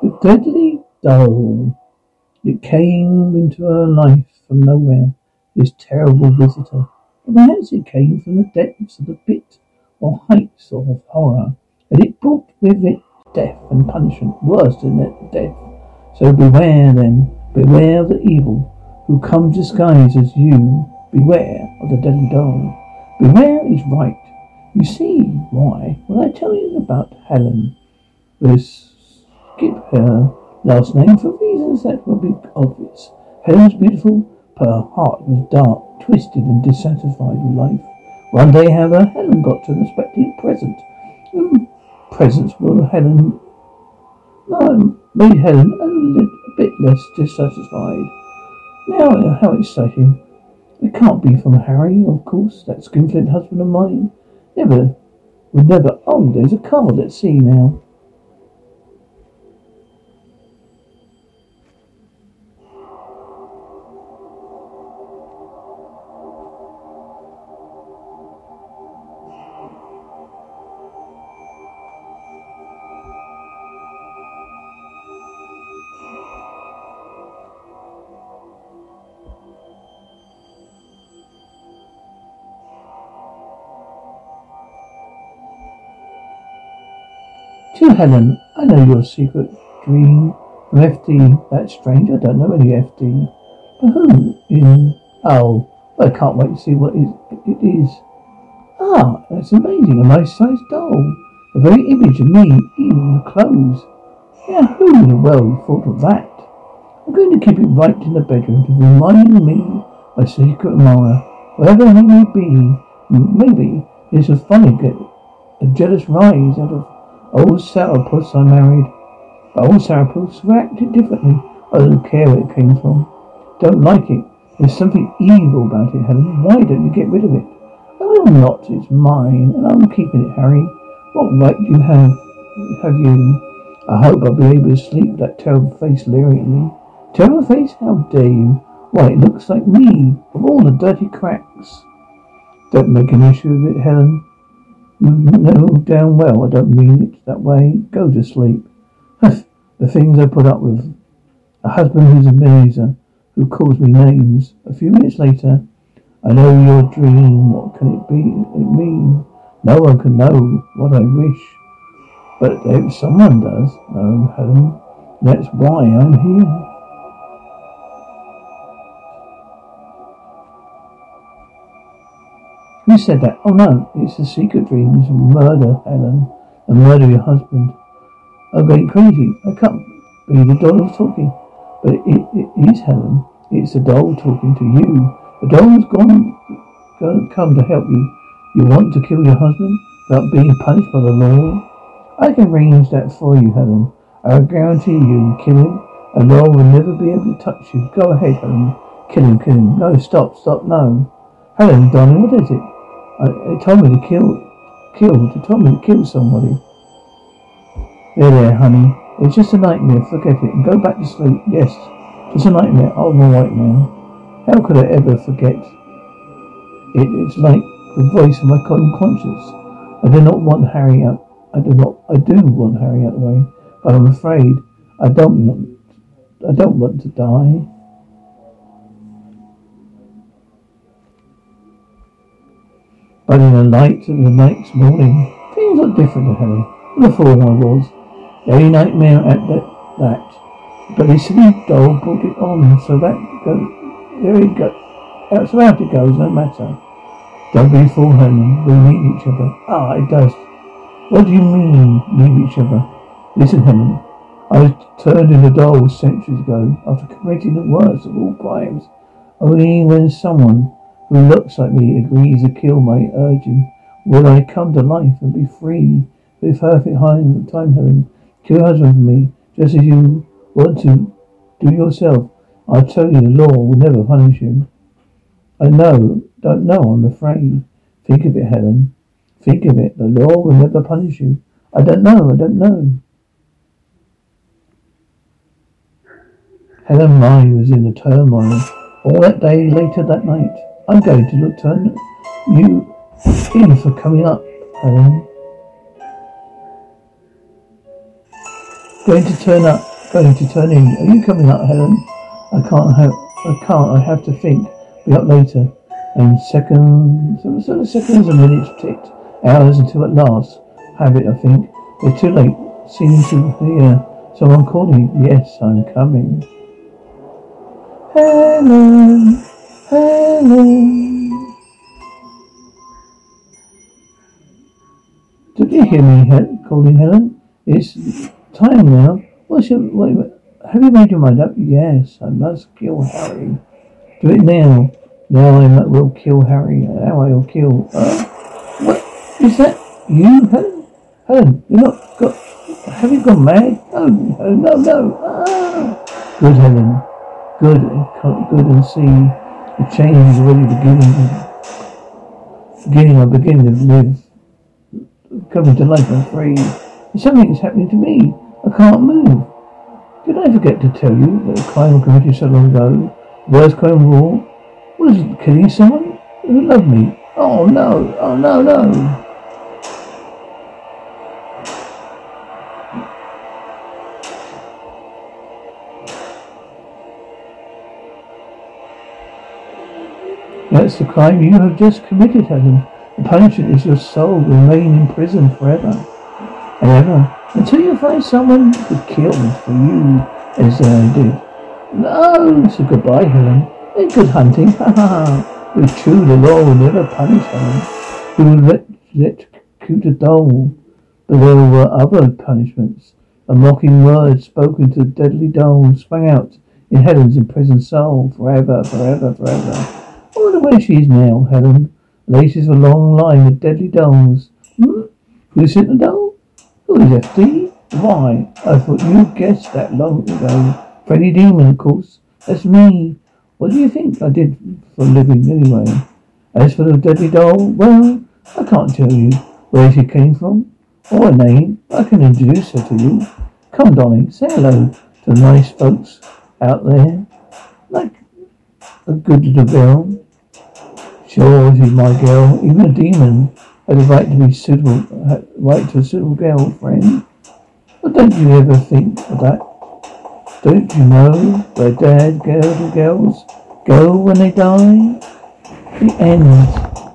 The deadly doll. It came into her life from nowhere, this terrible visitor. Perhaps it came from the depths of the pit or heights of horror, and it brought with it death and punishment worse than death. So beware then, beware of the evil who comes disguised as you. Beware of the deadly doll. Beware is right. You see why when I tell you about Helen. We'll skip her last name for reasons that will be obvious. Helen's beautiful, but her heart was dark, twisted, and dissatisfied with life. One day, however, Helen got to an unexpected present. Mm, presents were Helen um, made Helen a, little, bit less dissatisfied. Now, how exciting. It can't be from Harry, of course, that skinflint husband of mine. Never, would never. Oh, there's a car. Let's see now. To Helen, I know your secret dream from FD. That's strange. I don't know any FD. But who in? Oh, I can't wait to see what it is. Ah, that's amazing. A nice sized doll. The very image of me, even the clothes. Yeah, who in the world thought of that? I'm going to keep it right in the bedroom to remind me my secret admirer. Whatever he may be, maybe it's a funny get a jealous rise out of Old sourpuss I married. But old sourpuss reacted differently. I don't care where it came from. Don't like it. There's something evil about it, Helen. Why don't you get rid of it? I will not. It's mine, and I'm keeping it, Harry. What right do you have? Have you? I hope I'll be able to sleep that terrible face leering at me. Terrible face? How dare you? Why, it looks like me, with all the dirty cracks. Don't make an issue of it, Helen. Know damn well I don't mean it that way. Go to sleep. the things I put up with. A husband who's a miser, who calls me names. A few minutes later, I know your dream. What can it be? It mean? No one can know what I wish. But if someone does, no, Helen, that's why I'm here. Who said that? Oh no, it's a secret dream. It's murder, Helen. A murder of your husband. Oh, I'm going crazy. I can't be the doll talking. But it, it is Helen. It's the doll talking to you. The doll's gone, gone come to help you. You want to kill your husband without being punished by the law? I can arrange that for you, Helen. I guarantee you kill him, and law will never be able to touch you. Go ahead, Helen. Kill him, kill him. No, stop, stop, no. Helen, darling, what is it? They told me to kill, kill, they told me to kill somebody. There, there, honey. It's just a nightmare. Forget it and go back to sleep. Yes, just a nightmare. I'm all right now. How could I ever forget? It, it's like the voice of my own conscience. I do not want Harry out. I do not. I do want Harry out of the way, but I'm afraid I don't want. I don't want to die. But in the light of the next morning, things looked different to Helen. A fool I was. Every nightmare at that, that. But the silly doll brought it on, so that go, there it go. So out it goes, no matter. Don't be fool, Helen. We need each other. Ah, it does. What do you mean, need each other? Listen, Helen. I was turned into a doll centuries ago after committing the worst of all crimes. Only when someone who looks like me agrees to kill my urging, will I come to life and be free with perfect time, Helen? Kill your husband for me, just as you want to do yourself. I tell you, the law will never punish you. I know, don't know, I'm afraid. Think of it, Helen. Think of it. The law will never punish you. I don't know, I don't know. Helen's mind was in a turmoil all that day later that night. I'm going to look turn you in for coming up, Helen. Going to turn up going to turn in. Are you coming up, Helen? I can't help. I can't, I have to think. Be up later. And seconds, sort of seconds and minutes ticked. Hours until at last. Have it, I think. It's too late. Seem to hear someone calling. Yes, I'm coming. Helen, Helen. Did you hear me calling Helen? It's time now. What's your, what, have you made your mind up? Yes, I must kill Harry. Do it now. Now I will kill Harry. Now I will kill. Uh, what is that? You, Helen? Helen, you're not got. Have you gone mad? No, no, no, no. Ah. Good, Helen. Good, good, and see the change is already beginning. Beginning, I'm beginning to live, coming to life. I'm free. Something is happening to me. I can't move. Did I forget to tell you that a crime committed so long ago, worst crime of all, was killing someone who loved me? Oh no, oh no, no. That's the crime you have just committed, Helen. The punishment is your soul will remain in prison forever and ever until you find someone who kills for you as I did. No, so goodbye, Helen. And good hunting. Ha ha ha. True the law will never punish Helen. We will let execute a dole. But there were other punishments. A mocking word spoken to the deadly dole sprang out in Helen's imprisoned soul forever, forever, forever. Where she is now, Helen. Laces a long line of deadly dolls. Hmm? Who sent the dole? Who is FD? Why? I thought you guessed that long ago. Freddy Demon, of course. That's me. What do you think I did for a living anyway? As for the deadly doll, well, I can't tell you where she came from or her name. I can introduce her to you. Come, darling, say hello to the nice folks out there. Like a good little girl. Sure, she's my girl. Even a demon has a right to be suitable, uh, right to a suitable girlfriend. But don't you ever think of that? Don't you know where dead girls, and girls go when they die? The end.